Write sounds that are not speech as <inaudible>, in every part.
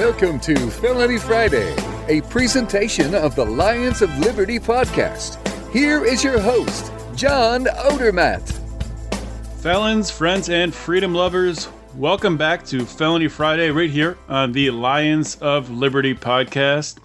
Welcome to Felony Friday, a presentation of the Lions of Liberty podcast. Here is your host, John Odermatt. Felons, friends, and freedom lovers, welcome back to Felony Friday right here on the Lions of Liberty podcast.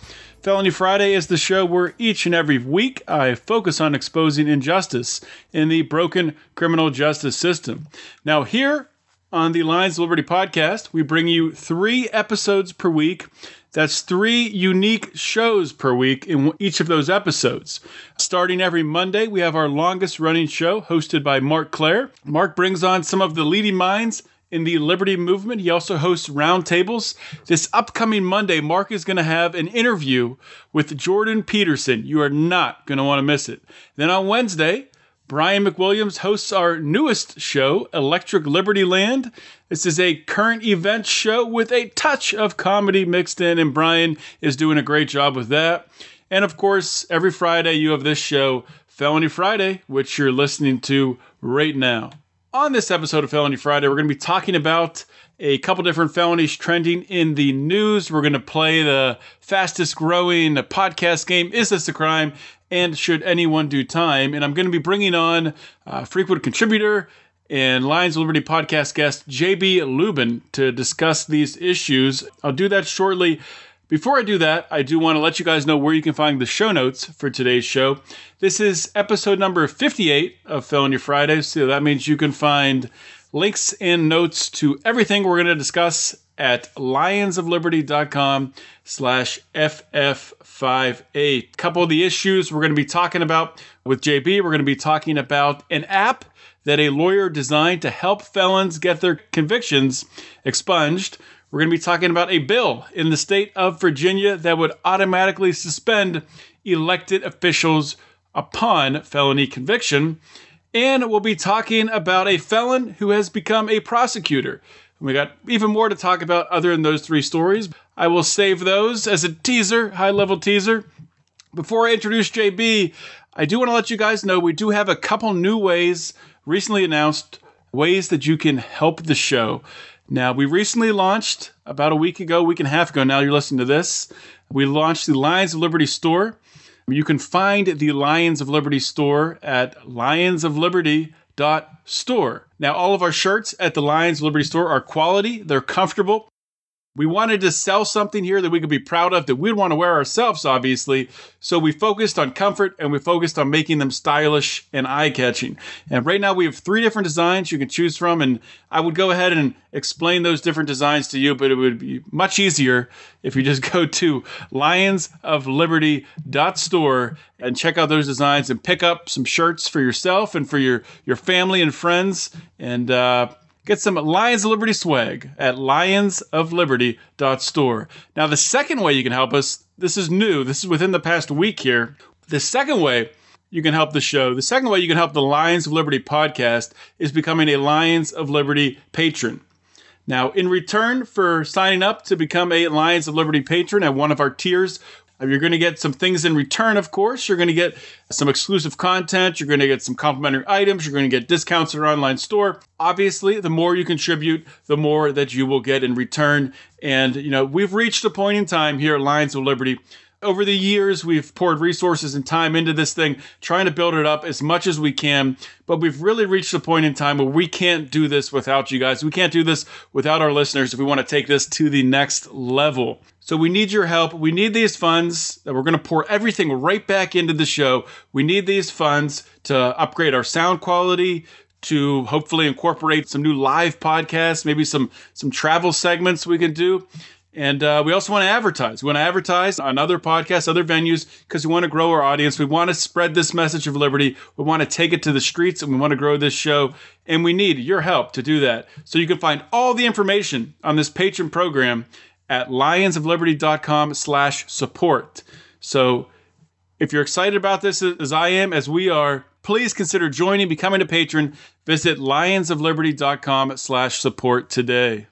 Felony Friday is the show where each and every week I focus on exposing injustice in the broken criminal justice system. Now, here on the Lions of Liberty podcast, we bring you three episodes per week. That's three unique shows per week in each of those episodes. Starting every Monday, we have our longest running show hosted by Marc Clair. Marc brings on some of the leading minds in the Liberty movement. He also hosts roundtables. This upcoming Monday, Marc is going to have an interview with Jordan Peterson. You are not going to want to miss it. Then on Wednesday, Brian McWilliams hosts our newest show, Electric Liberty Land. This is a current event show with a touch of comedy mixed in, and Brian is doing a great job with that. And of course, every Friday you have this show, Felony Friday, which you're listening to right now. On this episode of Felony Friday, we're going to be talking about a couple different felonies trending in the news. We're going to play the fastest growing podcast game, Is This a Crime? And Should Anyone Do Time? And I'm going to be bringing on a frequent contributor and Lions of Liberty podcast guest JB Lubin to discuss these issues. I'll do that shortly. Before I do that, I do want to let you guys know where you can find the show notes for today's show. This is episode number 58 of Felony Fridays, so that means you can find links and notes to everything we're going to discuss at lionsofliberty.com slash ff58 couple of the issues we're going to be talking about with jb we're going to be talking about an app that a lawyer designed to help felons get their convictions expunged. We're going to be talking about a bill in the state of virginia that would automatically suspend elected officials upon felony conviction. And we'll be talking about a felon who has become a prosecutor. We got even more to talk about other than those three stories. I will save those as a teaser, high level teaser. Before I introduce JB, I do want to let you guys know we do have a couple new ways recently announced ways that you can help the show. Now, we recently launched about a week ago, week and a half ago now, you're listening to this. We launched the Lions of Liberty store. You can find the Lions of Liberty store at lionsofliberty.store. Now, all of our shirts at the Lions Liberty store are quality, they're comfortable, we wanted to sell something here that we could be proud of that we'd want to wear ourselves, obviously. So we focused on comfort and we focused on making them stylish and eye catching. And right now we have three different designs you can choose from. And I would go ahead and explain those different designs to you, but it would be much easier if you just <laughs> go to lionsofliberty.store and check out those designs and pick up some shirts for yourself and for your, your family and friends. And, uh, Get some Lions of Liberty swag at lionsofliberty.store. Now, the second way you can help us, this is new, this is within the past week here. The second way you can help the show, the second way you can help the Lions of Liberty podcast is becoming a Lions of Liberty patron. Now, in return for signing up to become a Lions of Liberty patron at one of our tiers, you're going to get some things in return, of course. You're going to get some exclusive content. You're going to get some complimentary items. You're going to get discounts at our online store. Obviously, the more you contribute, the more that you will get in return. And, you know, we've reached a point in time here at Lions of Liberty over the years, we've poured resources and time into this thing, trying to build it up as much as we can. But we've really reached a point in time where we can't do this without you guys. We can't do this without our listeners if we want to take this to the next level. So we need your help. We need these funds that we're going to pour everything right back into the show. We need these funds to upgrade our sound quality, to hopefully incorporate some new live podcasts, maybe some some travel segments we can do. And uh, we also want to advertise. We want to advertise on other podcasts, other venues, because we want to grow our audience. We want to spread this message of liberty. We want to take it to the streets and we want to grow this show. And we need your help to do that. So you can find all the information on this patron program at lionsofliberty.com slash support. So if you're excited about this as I am, as we are, please consider joining, becoming a patron. Visit lionsofliberty.com slash support today.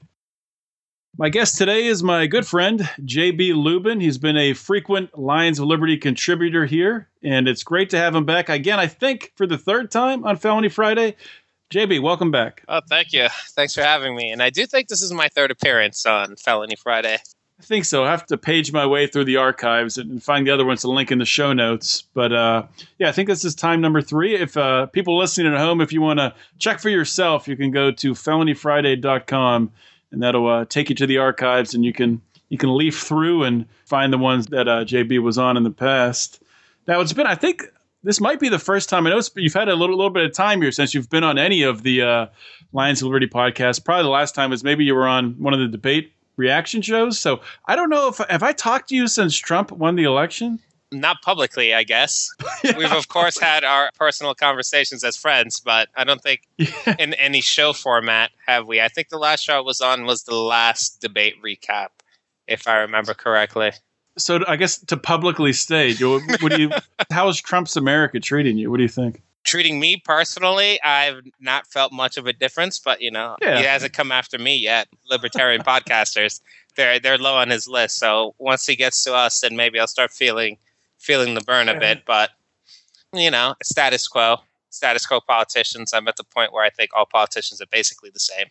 My guest today is my good friend, JB Lubin. He's been a frequent Lions of Liberty contributor here, and it's great to have him back again, I think, for the third time on Felony Friday. JB, welcome back. Oh, thank you. Thanks for having me. And I do think this is my third appearance on Felony Friday. I think so. I have to page my way through the archives and find the other ones to link in the show notes. But uh, yeah, I think this is time number three. If uh, people listening at home, if you want to check for yourself, you can go to felonyfriday.com and that'll uh, take you to the archives and you can you can leaf through and find the ones that uh, JB was on in the past. Now it's been, I think, this might be the first time. I know you've had a little little bit of time here since you've been on any of the uh, Lions of Liberty podcasts. Probably the last time was maybe you were on one of the debate reaction shows. So I don't know if have I talked to you since Trump won the election. Not publicly, I guess. yeah. <laughs> We've of course had our personal conversations as friends, but I don't think yeah. in any show format have we. I think the last show I was on was the last debate recap, if I remember correctly so I guess to publicly state, what do you? <laughs> how is Trump's America treating you? What do you think? Treating me personally, I've not felt much of a difference, but you know, yeah. he hasn't come after me yet. Libertarian <laughs> podcasters, they're they're low on his list. So once he gets to us, then maybe I'll start feeling feeling the burn a bit. But you know, status quo, status quo politicians. I'm at the point where I think all politicians are basically the same.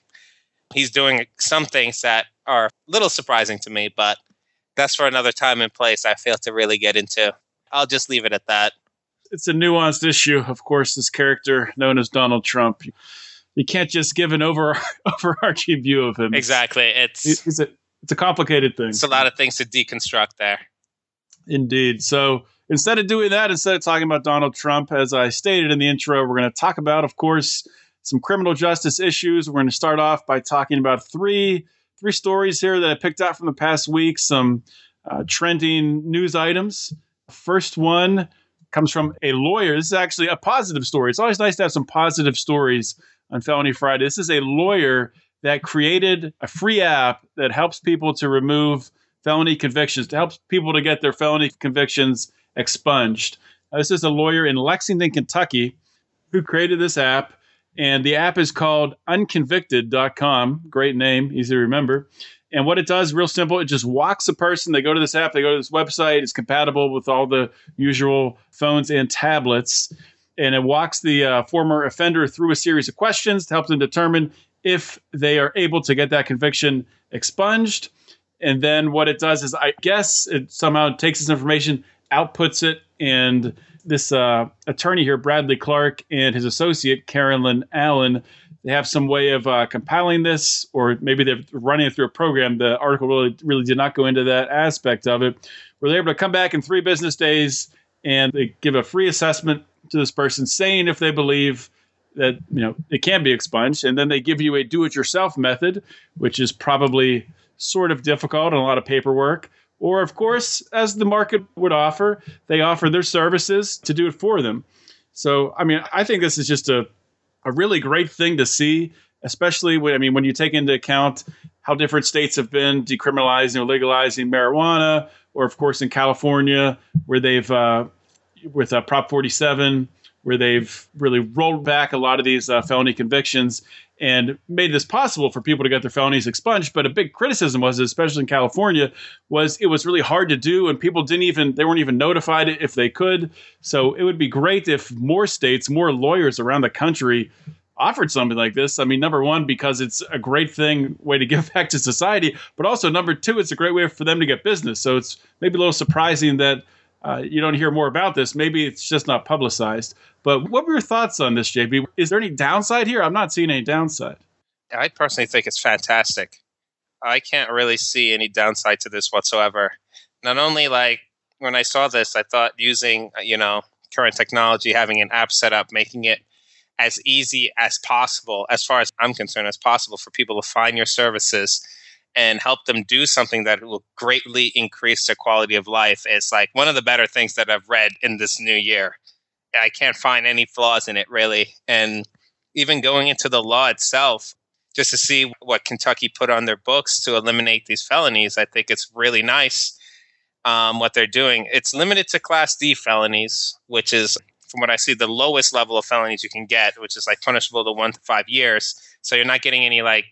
He's doing some things that are a little surprising to me, but that's for another time and place I fail to really get into. I'll just leave it at that. It's a nuanced issue, of course, this character known as Donald Trump. You can't just give an over <laughs> overarching view of him. Exactly. It's it's a it's a complicated thing. It's a lot of things to deconstruct there. Indeed. So instead of doing that, instead of talking about Donald Trump, as I stated in the intro, we're going to talk about, of course, some criminal justice issues. We're going to start off by talking about three three stories here that I picked out from the past week, some uh, trending news items. First one comes from a lawyer. This is actually a positive story. It's always nice to have some positive stories on Felony Friday. This is a lawyer that created a free app that helps people to remove felony convictions, to help people to get their felony convictions expunged. Now, this is a lawyer in Lexington, Kentucky, who created this app. And the app is called unconvicted.com. Great name, easy to remember. And what it does, real simple, it just walks a person. They go to this app, they go to this website. It's compatible with all the usual phones and tablets. And it walks the uh, former offender through a series of questions to help them determine if they are able to get that conviction expunged. And then what it does is, I guess, it somehow takes this information, outputs it, and this uh, attorney here, Bradley Clark, and his associate, Carolyn Allen, they have some way of uh, compiling this, or maybe they're running it through a program. The article really, really did not go into that aspect of it. Where they're able to come back in three business days and they give a free assessment to this person, saying if they believe that you know it can be expunged, and then they give you a do-it-yourself method, which is probably sort of difficult and a lot of paperwork. Or, of course, as the market would offer, they offer their services to do it for them. So, I mean, I think this is just a, a really great thing to see, especially when, I mean, when you take into account how different states have been decriminalizing or legalizing marijuana, or, of course, in California, where they've, uh, with uh, Prop 47, where they've really rolled back a lot of these uh, felony convictions and made this possible for people to get their felonies expunged. But a big criticism was, especially in California, was it was really hard to do, and people didn't even they weren't even notified if they could. So it would be great if more states, more lawyers around the country offered something like this. I mean, number one, because it's a great thing, way to <laughs> give back to society, but also number two, it's a great way for them to get business. So it's maybe a little surprising that uh, you don't hear more about this. Maybe it's just not publicized. But what were your thoughts on this, JB? Is there any downside here? I'm not seeing any downside. I personally think it's fantastic. I can't really see any downside to this whatsoever. Not only like when I saw this, I thought using you know current technology, having an app set up, making it as easy as possible, as far as I'm concerned, as possible for people to find your services and help them do something that will greatly increase their quality of life is like one of the better things that I've read in this new year. I can't find any flaws in it really. And even going into the law itself, just to see what Kentucky put on their books to eliminate these felonies, I think it's really nice um, what they're doing. It's limited to Class D felonies, which is, from what I see, the lowest level of felonies you can get, which is like punishable to one to five years. So you're not getting any like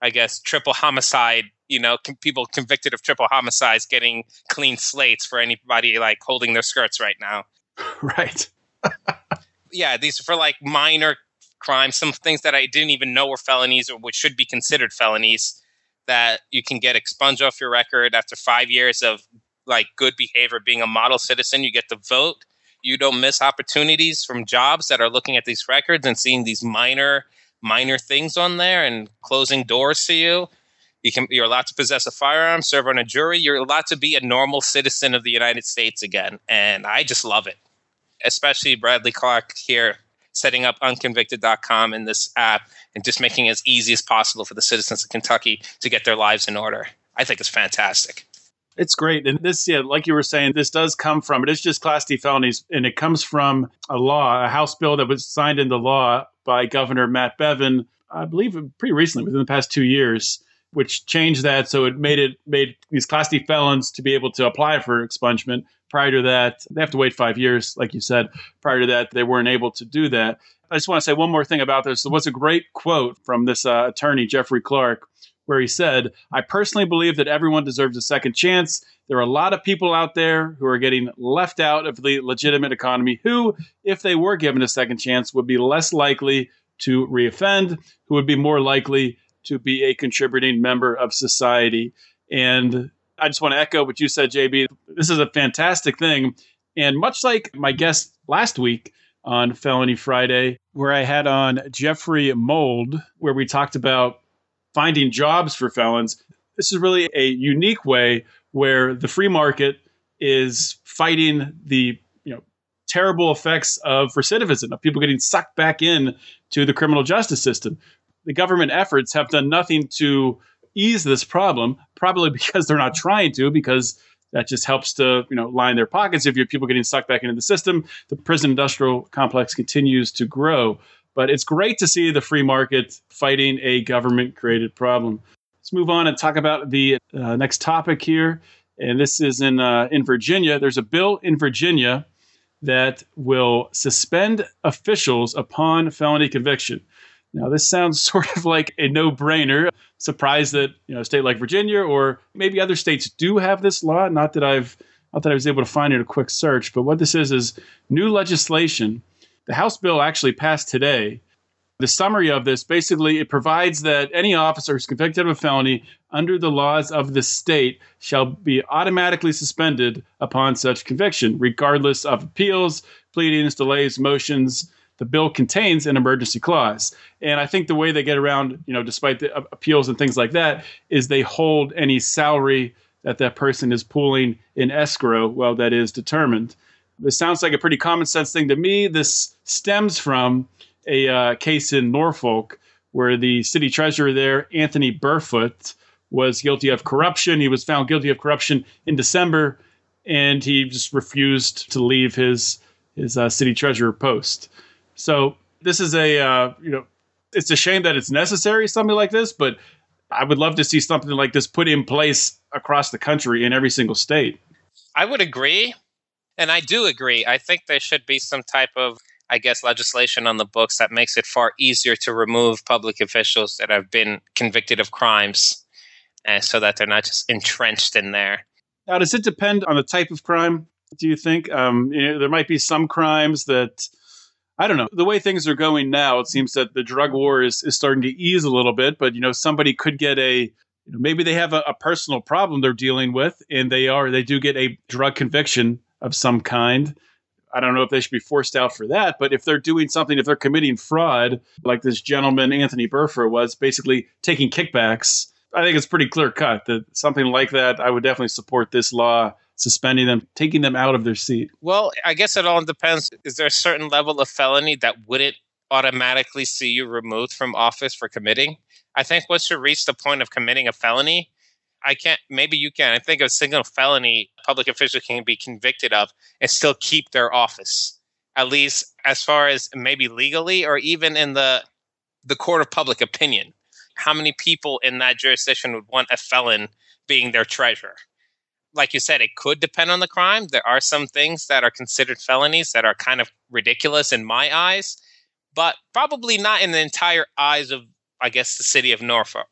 I guess, triple homicide, you know, com- people convicted of triple homicides getting clean slates for anybody like holding their skirts right now. <laughs> Right. <laughs> yeah, these are for like minor crimes, some things that I didn't even know were felonies or which should be considered felonies that you can get expunged off your record after five years of like good behavior, being a model citizen. You get to vote. You don't miss opportunities from jobs that are looking at these records and seeing these minor minor things on there and closing doors to you. You can you're allowed to possess a firearm, serve on a jury. You're allowed to be a normal citizen of the United States again, and I just love it. Especially Bradley Clark here setting up unconvicted.com in this app and just making it as easy as possible for the citizens of Kentucky to get their lives in order. I think it's fantastic. It's great. And this, yeah, like you were saying, this does come from, it is just Class D felonies, and it comes from a law, a House bill that was signed into law by Governor Matt Bevin, I believe pretty recently, within the past two years, which changed that. So it made it made these Class D felons to be able to apply for expungement. Prior to that, they have to wait five years, like you said. Prior to that, they weren't able to do that. I just want to say one more thing about this. There was a great quote from this uh, attorney, Jeffrey Clark, where he said, I personally believe that everyone deserves a second chance. There are a lot of people out there who are getting left out of the legitimate economy who, if they were given a second chance, would be less likely to reoffend, who would be more likely to be a contributing member of society. And I just want to echo what you said, JB. This is a fantastic thing. And much like my guest last week on Felony Friday, where I had on Jeffrey Mould, where we talked about finding jobs for felons, this is really a unique way where the free market is fighting the you know terrible effects of recidivism of people getting sucked back in to the criminal justice system the government efforts have done nothing to ease this problem, probably <laughs> because they're not trying to, because that just helps to you know line their pockets. If you have people getting sucked back into the system, the prison industrial complex continues to grow. But it's great to see the free market fighting a government created problem. Let's move on and talk about the uh, next topic here. And this is in uh, in Virginia. There's a bill in Virginia that will suspend officials upon felony conviction. Now, this sounds <laughs> sort of like a no brainer. Surprised that you know a state like Virginia or maybe other states do have this law. Not that I've not that I was able to find it in a quick search, but what this is is new legislation. The House bill actually passed today. The summary of this basically it provides that any officer who's convicted of a felony under the laws of the state shall be automatically suspended upon such conviction, regardless of appeals, pleadings, delays, motions, the bill contains an emergency clause. And I think the way they get around, you know, despite the appeals and things like that, is they hold any salary that that person is pooling in escrow while that is determined. This sounds like a pretty common sense thing to me. This stems from a uh, case in Norfolk where the city treasurer there, Anthony Burfoot, was guilty of corruption. He was found guilty of corruption in December, and he just refused to leave his his uh, city treasurer post. So this is a uh, you know it's a shame that it's necessary something like this, but I would love to see something like this put in place across the country in every single state. I would agree, and I do agree. I think there should be some type of I guess legislation on the books that makes it far easier to remove public officials that have been convicted of crimes, and so that they're not just entrenched in there. Now, does it depend on the type of crime? Do you think um, you know, there might be some crimes that I don't know. The way things are going now, it seems that the drug war is, is starting to ease a little bit, but you know, somebody could get a maybe they have a, a personal problem they're dealing with and they are they do get a drug conviction of some kind. I don't know if they should be forced out for that, but if they're doing something, if they're committing fraud, like this gentleman Anthony Burfoot was, basically taking kickbacks, I think it's pretty clear cut that something like that, I would definitely support this law suspending them, taking them out of their seat? Well, I guess it all depends. Is there a certain level of felony that wouldn't automatically see you removed from office for committing? I think once you reach the point of committing a felony, I can't, maybe you can. I think a single felony public official can be convicted of and still keep their office, at least as far as maybe legally or even in the the court of public opinion. How many people in that jurisdiction would want a felon being their treasurer? like you said, it could depend on the crime. There are some things that are considered felonies that are kind of ridiculous in my eyes, but probably not in the entire eyes of, I guess, the city of Norfolk.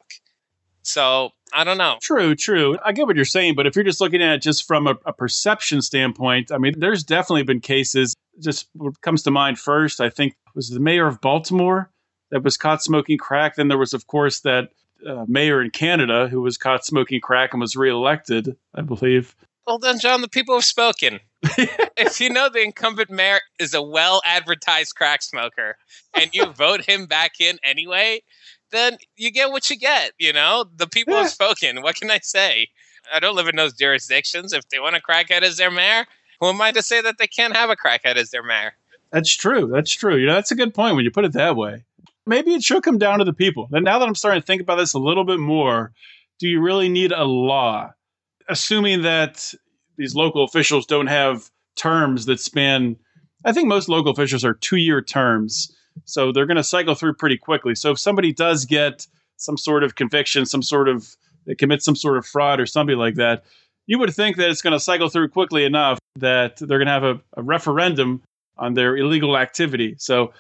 So I don't know. True, true. I get what you're saying, but if you're just looking at it just from a, a perception standpoint, I mean, there's definitely been cases. Just what comes to mind first, I think, was the mayor of Baltimore that was caught smoking crack. Then there was, of course, that uh, mayor in Canada who was caught smoking crack and was reelected, I believe. Well, then, John, the people have spoken. <laughs> if you know the incumbent mayor is a well advertised crack smoker and you vote him back in anyway, then you get what you get. You know, the people yeah. have spoken. What can I say? I don't live in those jurisdictions. If they want a crackhead as their mayor, who am I to say that they can't have a crackhead as their mayor? That's true. That's true. You know, that's a good point when you put it that way. Maybe it should come down to the people. And now that I'm starting to think about this a little bit more, do you really need a law? Assuming that these local officials don't have terms that span, I think most local officials are two year terms. So they're going to cycle through pretty quickly. So if somebody does get some sort of conviction, some sort of, they commit some sort of fraud or something like that, you would think that it's going to cycle through quickly enough that they're going to have a, a referendum on their illegal activity. So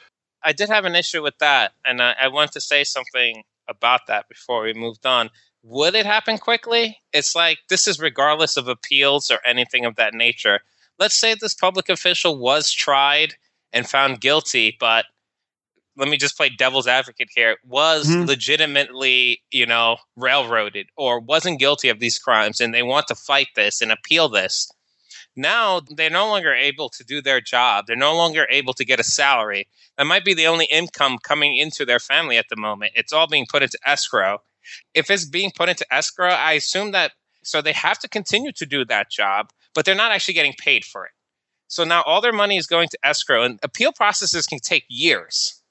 I did have an issue with that, and I, I want to say something about that before we moved on. Would it happen quickly? It's like this is regardless of appeals or anything of that nature. Let's say this public official was tried and found guilty, but let me just play devil's advocate here was mm-hmm. legitimately you know railroaded or wasn't guilty of these crimes and they want to fight this and appeal this. Now they're no longer able to do their job. They're no longer able to get a salary. That might be the only income coming into their family at the moment. It's all being put into escrow. If it's being put into escrow i assume that so they have to continue to do that job but they're not actually getting paid for it. So now all their money is going to escrow and appeal processes can take years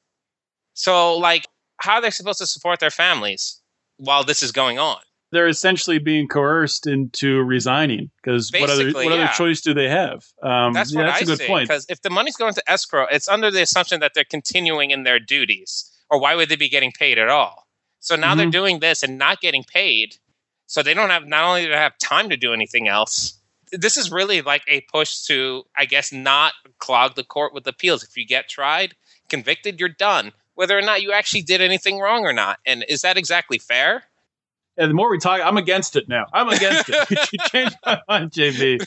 so, like, how are they supposed to support their families while this is going on? They're essentially being coerced into resigning because what other what yeah. other choice do they have? Um, that's yeah, what that's I a good point. Because if the money's going to escrow, it's under the assumption that they're continuing in their duties, or why would they be getting paid at all? So now mm-hmm. they're doing this and not getting paid, so they don't have not only do they have time to do anything else. This is really like a push to, I guess, not clog the court with appeals. If you get tried, convicted, you're done whether or not you actually did anything wrong or not. And is that exactly fair? And the more we talk, I'm against it now. I'm against it. you changed my <laughs> mind, JB.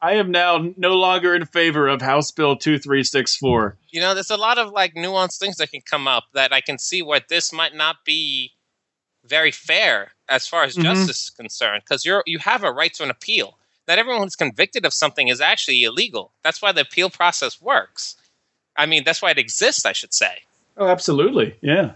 I am now no longer in favor of House Bill 2364. You know, there's a lot of like nuanced things that can come up that I can see where this might not be very fair as far as mm-hmm. justice is concerned because you're you have a right to an appeal. Not everyone who's convicted of something is actually illegal. That's why the appeal process works. I mean, that's why it exists, I should say. Oh, absolutely. Yeah.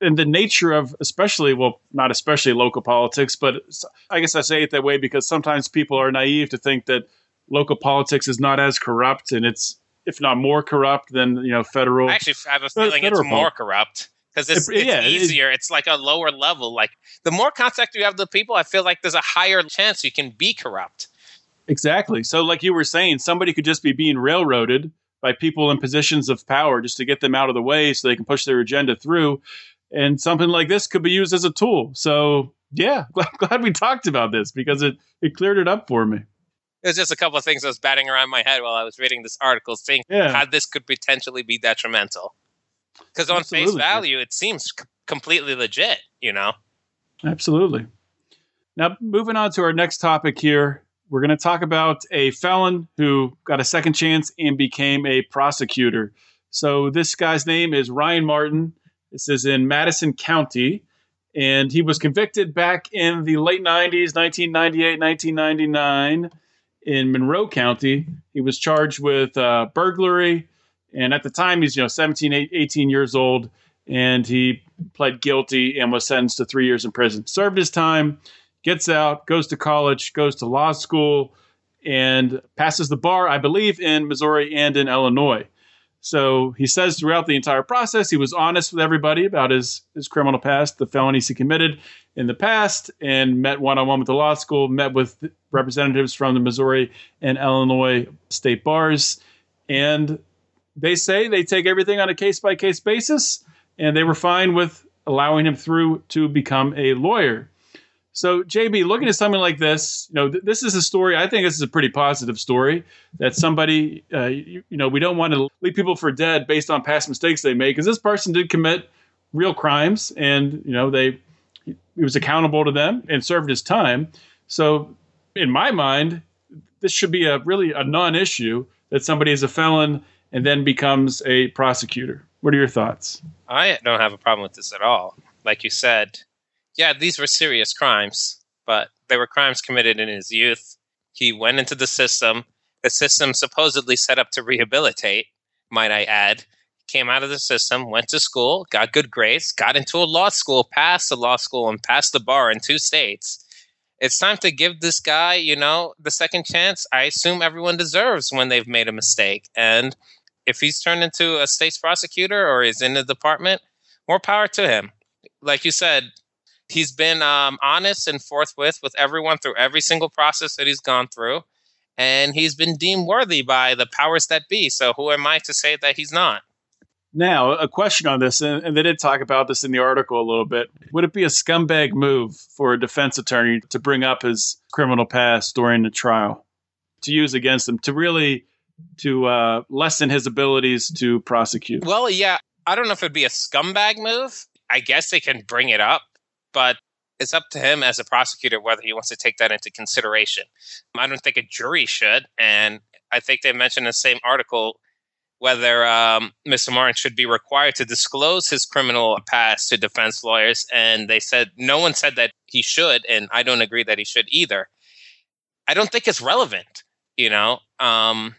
And the nature of, especially, well, not especially local politics, but I guess I say it that way because sometimes people are naive to think that local politics is not as corrupt and it's, if not more corrupt than, you know, federal. I actually have a feeling it's more corrupt because it's, it, it's yeah, easier. It, it's like a lower level. Like the more contact you have with the people, I feel like there's a higher chance you can be corrupt. Exactly. So, like you were saying, somebody could just be being railroaded by people in positions of power just to get them out of the way so they can push their agenda through. And something like this could be used as a tool. So, yeah, <laughs> glad, glad we talked about this because it, it cleared it up for me. There's just a couple of things I was batting around my head while I was reading this article, saying yeah. how this could potentially be detrimental. Because on Absolutely. face value, it seems c- completely legit, you know? Absolutely. Now, moving on to our next topic here we're going to talk about a felon who got a second chance and became a prosecutor. So this guy's name is Ryan Martin. This is in Madison County. And he was convicted back in the late 90s, 1998, 1999, in Monroe County. He was charged with uh, burglary. And at the time, he's you know 17, 18 years old. And he pled guilty and was sentenced to three years in prison. Served his time gets out, goes to college, goes to law school, and passes the bar, I believe, in Missouri and in Illinois. So he says throughout the entire process, he was honest with everybody about his, his criminal past, the felonies he committed in the past, and met one on one with the law school, met with representatives from the Missouri and Illinois state bars. And they say they take everything on a case by case basis, and they were fine with allowing him through to become a lawyer. So, JB, looking at something like this, you know, th- this is a story. I think this is a pretty positive story that somebody, uh, you, you, know, we don't want to leave people for dead based on past mistakes they made because this person did commit real crimes, and you know, they he was accountable to them and served his time. So, in my mind, this should be a really a non-issue that somebody is a felon and then becomes a prosecutor. What are your thoughts? I don't have a problem with this at all. Like you said, Yeah, these were serious crimes, but they were crimes committed in his youth. He went into the system. The system supposedly set up to rehabilitate, might I add. Came out of the system, went to school, got good grades, got into a law school, passed the law school, and passed the bar in two states. It's time to give this guy, you know, the second chance I assume everyone deserves when they've made a mistake. And if he's turned into a state's prosecutor or is in the department, more power to him. Like you said, he's been um, honest and forthwith with everyone through every single process that he's gone through. And he's been deemed worthy by the powers that be. So who am I to say that he's not? Now, a question on this, and, and they did talk about this in the article a little bit. Would it be a scumbag move for a defense attorney to bring up his criminal past during the trial, to use against him, to really to uh, lessen his abilities to prosecute? Well, yeah, I don't know if it'd be a scumbag move. I guess they can bring it up, but it's up to him as a prosecutor whether he wants to take that into consideration. I don't think a jury should, and I think they mentioned in the same article whether um, Mr. Martin should be required to disclose his criminal past to defense lawyers. And they said no one said that he should, and I don't agree that he should either. I don't think it's relevant, you know. Um,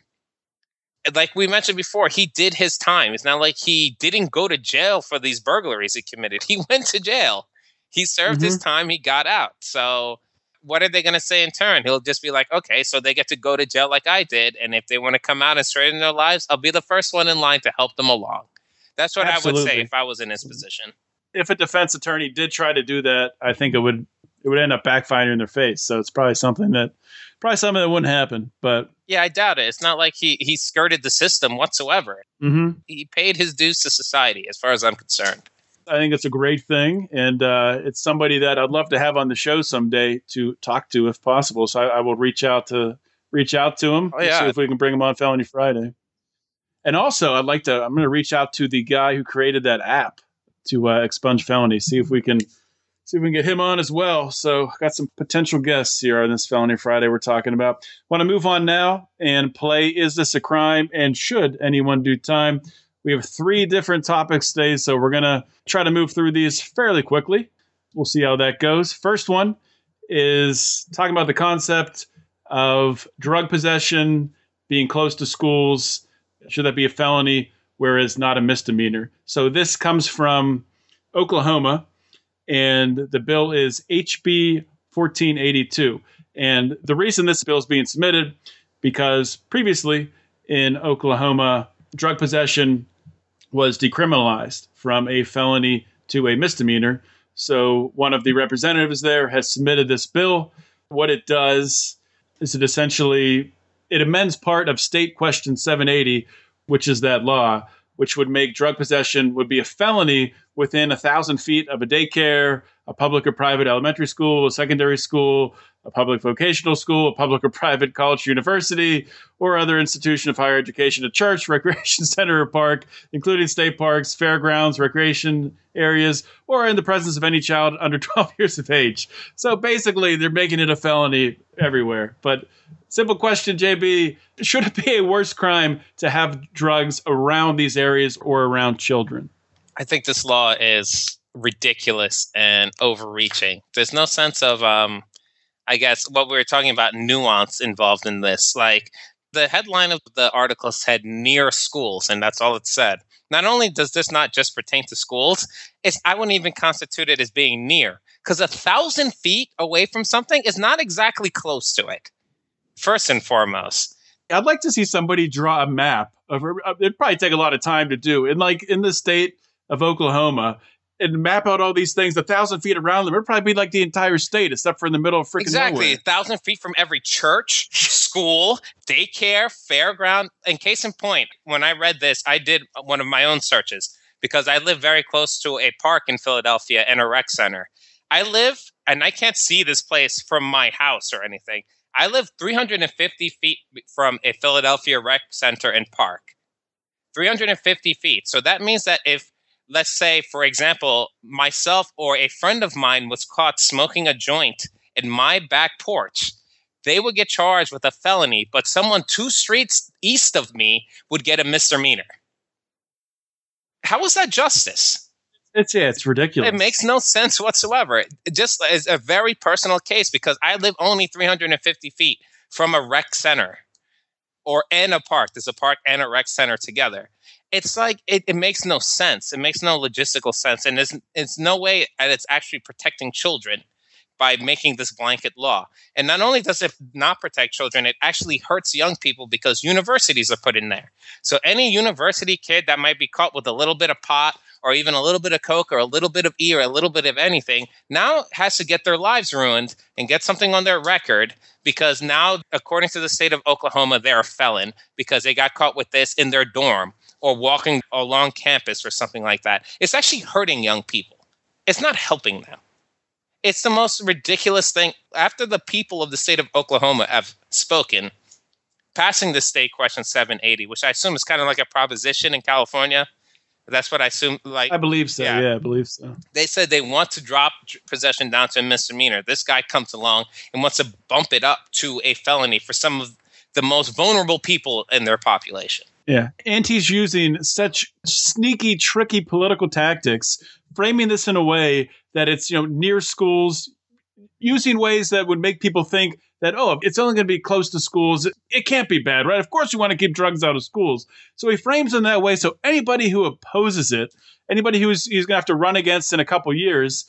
like we mentioned before, he did his time. It's not like he didn't go to jail for these burglaries he committed. <laughs> He went to jail. He served mm-hmm. his time. He got out. So what are they going to say in turn? He'll just be like, okay, so they get to go to jail like I did. And if they want to come out and straighten their lives, I'll be the first one in line to help them along. That's what Absolutely. I would say if I was in his position. If a defense attorney did try to do that, I think it would it would end up backfiring in their face. So it's probably something that probably something that wouldn't happen. But yeah, I doubt it. It's not like he he skirted the system whatsoever. Mm-hmm. He paid his dues to society, as far as I'm concerned. I think it's a great thing, and uh, it's somebody that I'd love to have on the show someday to talk to, if possible. So I, I will reach out to reach out to him. Oh, yeah. See if we can bring him on Felony Friday. And also, I'd like to. I'm going to reach out to the guy who created that app to uh, expunge felonies. See if we can see if we can get him on as well. So, I got some potential guests here on this Felony Friday we're talking about. Want to move on now and play Is This a Crime? And Should Anyone Do Time? We have three different topics today, so we're going to try to move through these fairly quickly. We'll see how that goes. First one is talking about the concept of drug possession being close to schools. Should that be a felony, whereas not a misdemeanor? So this comes from Oklahoma, and the bill is HB 1482. And the reason this bill is being submitted because previously in Oklahoma, drug possession was decriminalized from a felony to a misdemeanor. So one of the representatives there has submitted this bill. What it does is it essentially it amends part of state question 780, which is that law, which would make drug possession would be a felony within a thousand feet of a daycare, a public or private elementary school, a secondary school, a public vocational school, a public or private college university, or other institution of higher education, a church, <laughs> recreation center, or park, including state parks, fairgrounds, recreation areas, or in the presence of any child under <laughs> 12 years of age. So basically, they're making it a felony everywhere. But simple question, JB should it be a worse crime to have drugs around these areas or around children? I think this law is ridiculous and overreaching. There's no sense of um, I guess what we were talking about nuance involved in this. Like the headline of the article said near schools, and that's all it said. Not only does this not just pertain to schools, it's I wouldn't even constitute it as being near because a thousand feet away from something is not exactly close to it. First and foremost, I'd like to see somebody draw a map of. Uh, it'd probably take a lot of time to do. And like in the state of Oklahoma, and map out all these things a thousand feet around them. It'd probably be like the entire state, except for in the middle of freaking exactly nowhere. a thousand feet from every church, school, daycare, fairground. And case in point, when I read this, I did one of my own searches because I live very close to a park in Philadelphia and a rec center. I live, and I can't see this place from my house or anything. I live 350 feet from a Philadelphia rec center and park. 350 feet. So that means that if let's say, for example, myself or a friend of mine was caught smoking a joint in my back porch, they would get charged with a felony, but someone two streets east of me would get a misdemeanor. How is that justice? It's yeah, it's ridiculous. It makes no sense whatsoever. It just is a very personal case because I live only 350 feet from a rec center or in a park. There's a park and a rec center together. It's like it, it makes no sense. It makes no logistical sense, and it's, it's no way that it's actually protecting children by making this blanket law. And not only does it not protect children, it actually hurts young people because universities are put in there. So any university kid that might be caught with a little bit of pot or even a little bit of coke or a little bit of E or a little bit of anything now has to get their lives ruined and get something on their record because now according to the state of Oklahoma they're a felon because they got caught with this in their dorm or walking along campus or something like that. It's actually hurting young people. It's not helping them it's the most ridiculous thing. After the people of the state of Oklahoma have spoken, passing the state question 780, which I assume is kind of like a proposition in California. That's what I assume. Like I believe so. Yeah. yeah, I believe so. They said they want to drop possession down to a misdemeanor. This guy comes along and wants to bump it up to a felony for some of the most vulnerable people in their population. Yeah. And he's using such sneaky, tricky political tactics, framing this in a way that it's, you know, near schools, using ways that would make people think that, oh, it's only going to be close to schools. It can't be bad, right? Of course, you want to keep drugs out of schools. So he frames in that way. So anybody who opposes it, anybody who's he's going to have to run against in a couple years,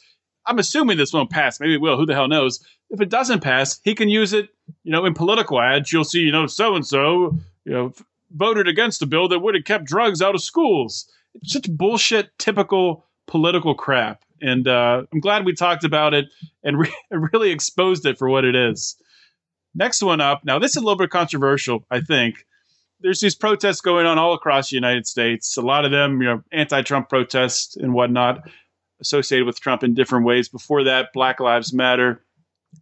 I'm assuming this won't pass. Maybe it will. Who the hell knows? If it doesn't pass, he can use it, you know, in political ads. You'll see, you know, so and so, you know, voted against a bill that would have kept drugs out of schools. It's such bullshit, typical political crap. And uh, I'm glad we talked about it and re- <laughs> really exposed it for what it is. Next one up. Now, this is a little bit controversial, I think. There's these protests going on all across the United States. A lot of them, you know, anti-Trump protests and whatnot, associated with Trump in different ways. Before that, Black Lives Matter.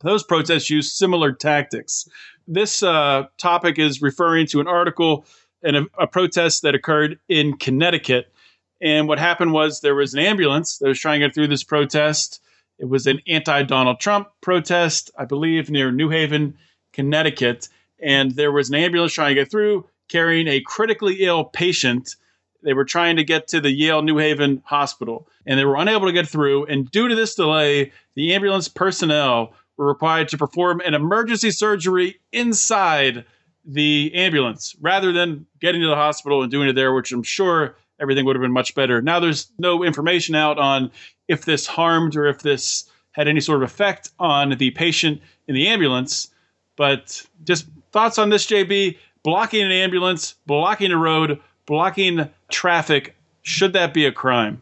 Those protests use similar tactics. This uh, topic is referring to an article and a, a protest that occurred in Connecticut. And what happened was there was an ambulance that was trying to get through this protest. It was an anti Donald Trump protest, I believe, near New Haven, Connecticut. And there was an ambulance trying to get through carrying a critically ill patient. They were trying to get to the Yale New Haven hospital and they were unable to get through. And due to this delay, the ambulance personnel were required to perform an emergency surgery inside the ambulance rather than getting to the hospital and doing it there, which I'm sure everything would have been much better. Now there's no information out on if this harmed or if this had any sort of effect on the patient in the ambulance. But just thoughts on this, JB? Blocking an ambulance, blocking a road, blocking traffic, should that be a crime?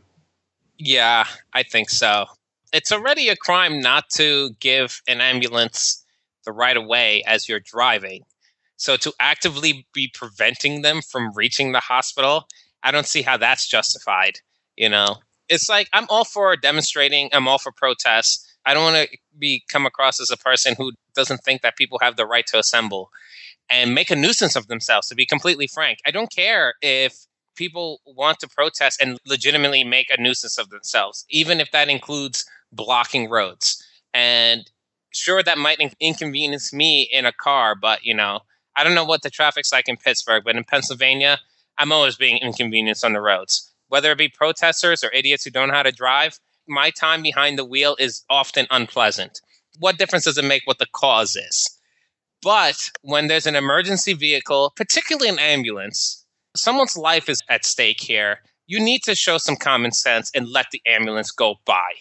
Yeah, I think so. It's already a crime not to give an ambulance the right of way as you're driving. So to actively be preventing them from reaching the hospital, I don't see how that's justified. You know, it's like I'm all for demonstrating. I'm all for protests. I don't want to be come across as a person who doesn't think that people have the right to assemble and make a nuisance of themselves. To be completely frank, I don't care if people want to protest and legitimately make a nuisance of themselves, even if that includes blocking roads. And sure, that might inconvenience me in a car, but you know, I don't know what the traffic's like in Pittsburgh, but in Pennsylvania, I'm always being inconvenienced on the roads. Whether it be protesters or idiots who don't know how to drive, my time behind the wheel is often unpleasant. What difference does it make what the cause is? But when there's an emergency vehicle, particularly an ambulance, someone's life is at stake here. You need to show some common sense and let the ambulance go by.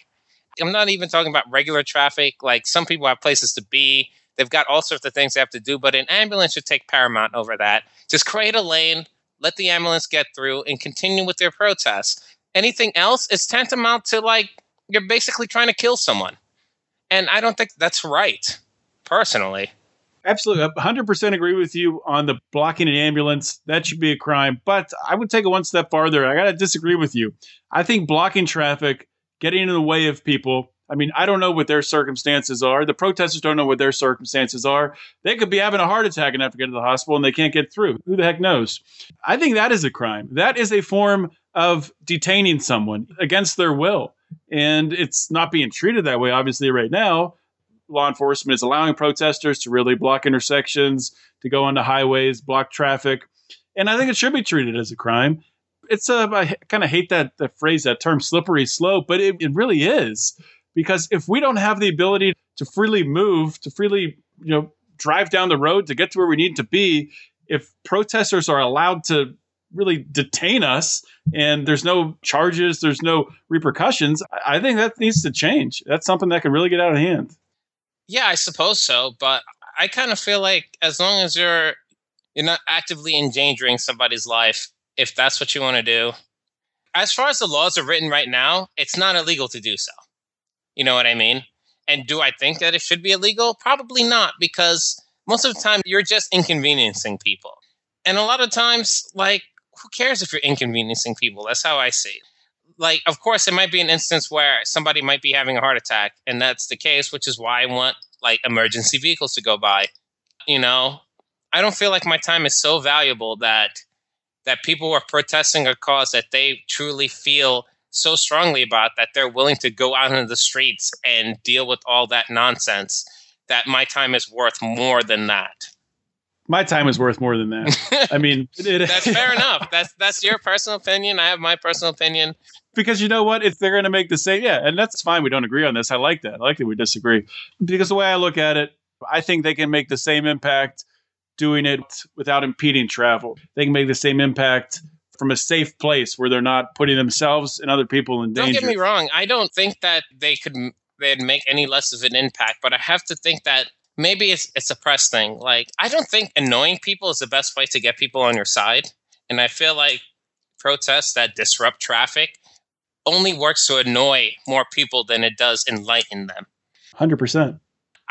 I'm not even talking about regular traffic. Like some people have places to be, They've got all sorts of things they have to do, but an ambulance should take paramount over that. Just create a lane, let the ambulance get through, and continue with their protest. Anything else is tantamount to like you're basically trying to kill someone. And I don't think that's right, personally. Absolutely. 100% agree with you on the blocking an ambulance. That should be a crime. But I would take it one step farther. I got to disagree with you. I think blocking traffic, getting in the way of people, I mean, I don't know what their circumstances are. The protesters don't know what their circumstances are. They could be having a heart attack and have to get to the hospital and they can't get through. Who the heck knows? I think that is a crime. That is a form of detaining someone against their will. And it's not being treated that way, obviously, right now. Law enforcement is allowing protesters to really block intersections, to go onto highways, block traffic. And I think it should be treated as a crime. It's a, I kind of hate that the phrase, that term slippery slope, but it, it really is. Because if we don't have the ability to freely move, to freely, you know, drive down the road to get to where we need to be, if protesters are allowed to really detain us and there's no charges, there's no repercussions, I think that needs to change. That's something that can really get out of hand. Yeah, I suppose so, but I kind of feel like as long as you're you're not actively endangering somebody's life, if that's what you want to do. As far as the laws are written right now, it's not illegal to do so. You know what I mean? And do I think that it should be illegal? Probably not, because most of the time you're just inconveniencing people. And a lot of times, like, who cares if you're inconveniencing people? That's how I see it. Like, of course, it might be an instance where somebody might be having a heart attack, and that's the case, which is why I want like emergency vehicles to go by. You know, I don't feel like my time is so valuable that that people are protesting a cause that they truly feel so strongly about that they're willing to go out into the streets and deal with all that nonsense that my time is worth more than that my time is worth more than that. <laughs> I mean, it, that's <laughs> fair enough. That's that's your personal opinion. I have my personal opinion. Because you know what, if they're going to make the same, yeah, and that's fine. We don't agree on this. I like that. I like that we disagree. Because the way I look at it, I think they can make the same impact doing it without impeding travel. They can make the same impact from a safe place where they're not putting themselves and other people in danger. Don't get me wrong. I don't think that they could they'd make any less of an impact, but I have to think that maybe it's it's a press thing. Like I don't think annoying people is the best way to get people on your side, and I feel like protests that disrupt traffic only works to annoy more people than it does enlighten them. Hundred percent.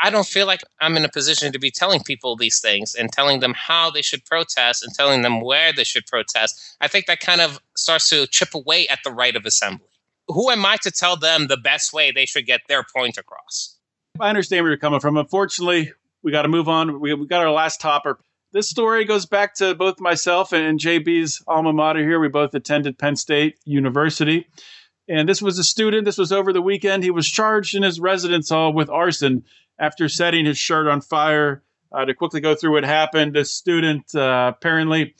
I don't feel like I'm in a position to be telling people these things and telling them how they should protest and telling them where they should protest. I think that kind of starts to chip away at the right of assembly. Who am I to tell them the best way they should get their point across? I understand where you're coming from. Unfortunately, we got to move on. We, we got our last topper. This story goes back to both myself and JB's alma mater here. We both attended Penn State University. And this was a student. This was over the weekend. He was charged in his residence hall with arson after setting his shirt on fire. Uh, to quickly go through what happened, this student uh, apparently,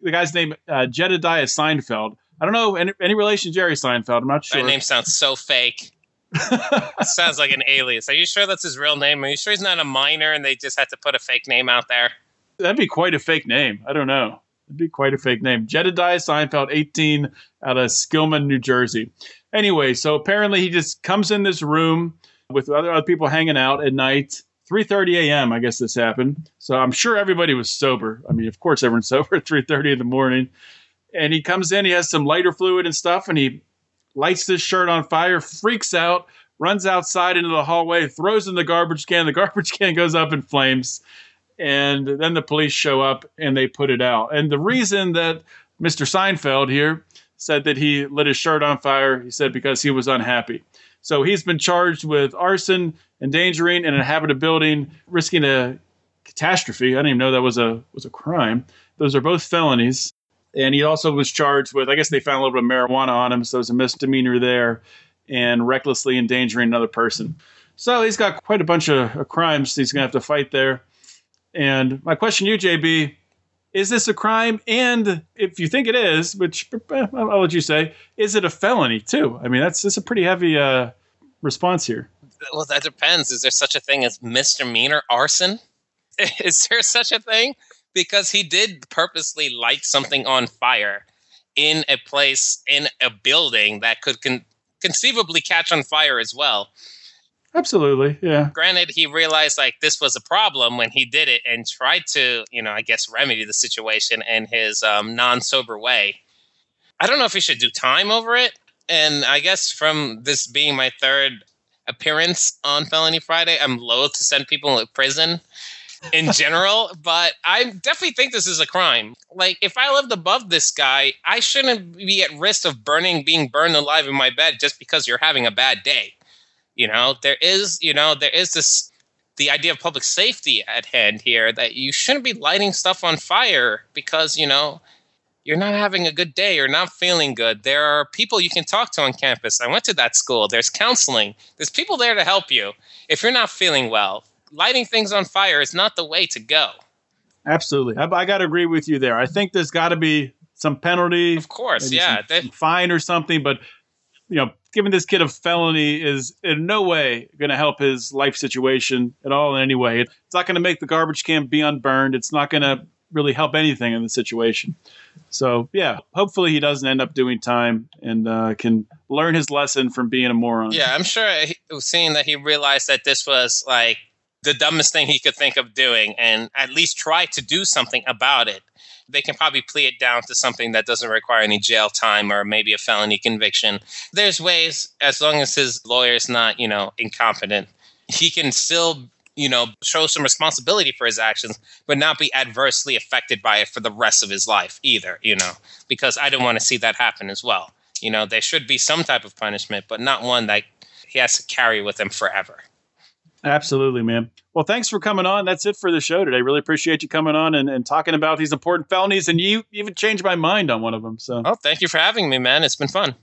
the guy's name uh, Jedediah Seinfeld. I don't know any, any relation to Jerry Seinfeld. I'm not sure. That name sounds so fake. <laughs> sounds like an alias. Are you sure that's his real name? Are you sure he's not a minor and they just had to put a fake name out there? That'd be quite a fake name. I don't know. It'd be quite a fake name. Jedediah Seinfeld, 18, out of Skillman, New Jersey. Anyway, so apparently he just comes in this room with other, other people hanging out at night. 3:30 a.m. I guess this happened. So I'm sure everybody was sober. I mean, of course everyone's <laughs> sober at 3:30 in the morning. And he comes in, he has some lighter fluid and stuff, and he lights this shirt on fire, freaks out, runs outside into the hallway, throws in the garbage can. The <laughs> garbage can goes up in flames. And then the police show up and they put it out. And the reason that Mr. Seinfeld here said that he lit his shirt on fire, he said because he was unhappy. So he's been charged with arson, endangering and inhabited building, risking a catastrophe. I didn't even know that was a was a crime. Those are both felonies. And he also was charged with, I guess they found a little bit of marijuana on him, so it was a misdemeanor there, and recklessly endangering another person. So he's got quite a bunch of, of crimes he's going to have to fight there. And my question to you, JB, is this a crime? And if you think it is, which eh, I'll let you say, is it a felony too? I mean, that's, that's a pretty heavy uh, response here. Well, that depends. Is there such a thing as misdemeanor arson? <laughs> Is there such a thing? Because he did purposely light something on fire in a place, in a building that could con- conceivably catch on fire as well. Absolutely, yeah. Granted, he realized like this was a problem when he did it and tried to, you know, I guess remedy the situation in his um, non-sober way. I don't know if he should do time over it. And I guess from this being my third appearance on Felony Friday, I'm loath to send people to prison in <laughs> general, but I definitely think this is a crime. Like, if I lived above this guy, I shouldn't be at risk of burning, being burned alive in my bed just because you're having a bad day. You know, there is, you know, there is this the idea of public safety at hand here that you shouldn't be lighting stuff on fire because, you know, you're not having a good day, you're not feeling good. There are people you can talk to on campus. I went to that school. There's counseling. There's people there to help you if you're not feeling well. Lighting things on fire is not the way to go. Absolutely. I, I got to agree with you there. I think there's got to be some penalty. Of course, yeah. They- some fine or something. But you know, giving this kid a felony is in no way going to help his life situation at all in any way. It's not going to make the garbage can be unburned. It's not going to really help anything in the situation. So yeah, hopefully he doesn't end up doing time and uh, can learn his lesson from being a moron. Yeah, I'm sure he, seeing that he realized that this was like the dumbest thing he could think of doing and at least try to do something about it. They can probably plea it down to something that doesn't require any jail time or maybe a felony conviction. There's ways, as long as his lawyer is not, you know, incompetent, he can still, you know, show some responsibility for his actions, but not be adversely affected by it for the rest of his life either, you know, because I don't want to see that happen as well. You know, there should be some type of punishment, but not one that he has to carry with him forever. Absolutely, man. Well, thanks for coming on. That's it for the show today. Really appreciate you coming on and, and talking about these important felonies. And you even changed my mind on one of them. So Oh, thank you for having me, man. It's been fun.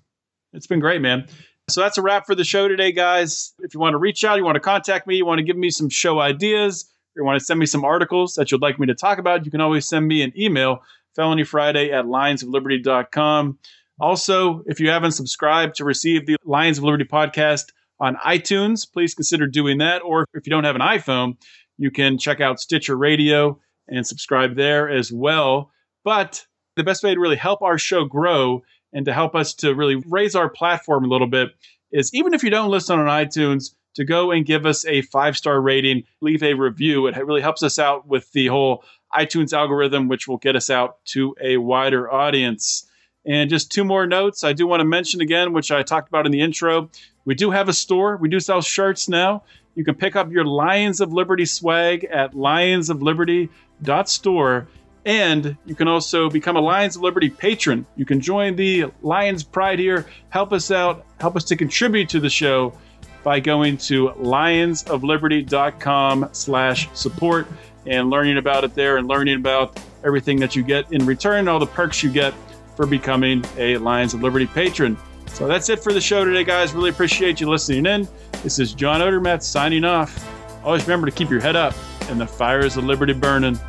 it's been great, man. So that's a wrap for the show today, guys. If you want to reach out, you want to contact me, you want to give me some show ideas, or you want to send me some articles that you'd like me to talk about, you can always send me an email, felonyfriday at lionsofliberty.com. Also, if you haven't subscribed to receive the Lions of Liberty podcast on iTunes, please consider doing that. Or if you don't have an iPhone, you can check out Stitcher Radio and subscribe there as well. But the best way to really help our show grow and to help us to really raise our platform a little bit is even if you don't listen on iTunes, to go and give us a five star rating, leave a review. It really helps us out with the whole iTunes algorithm, which will get us out to a wider audience. And just two more notes I do want to mention again, which I talked about in the intro. We do have a store. We do sell shirts now. You can pick up your Lions of Liberty swag at lionsofliberty.store. And you can also become a Lions of Liberty patron. You can join the Lions Pride here, help us out, help us to contribute to the show by going to lionsofliberty.com slash support and learning about it there and learning about everything that you get in return, all the perks you get for becoming a Lions of Liberty patron. So that's it for the show today, guys. Really appreciate you listening in. This is John Odermatt signing off. Always remember to keep your head up and the fires of liberty burning.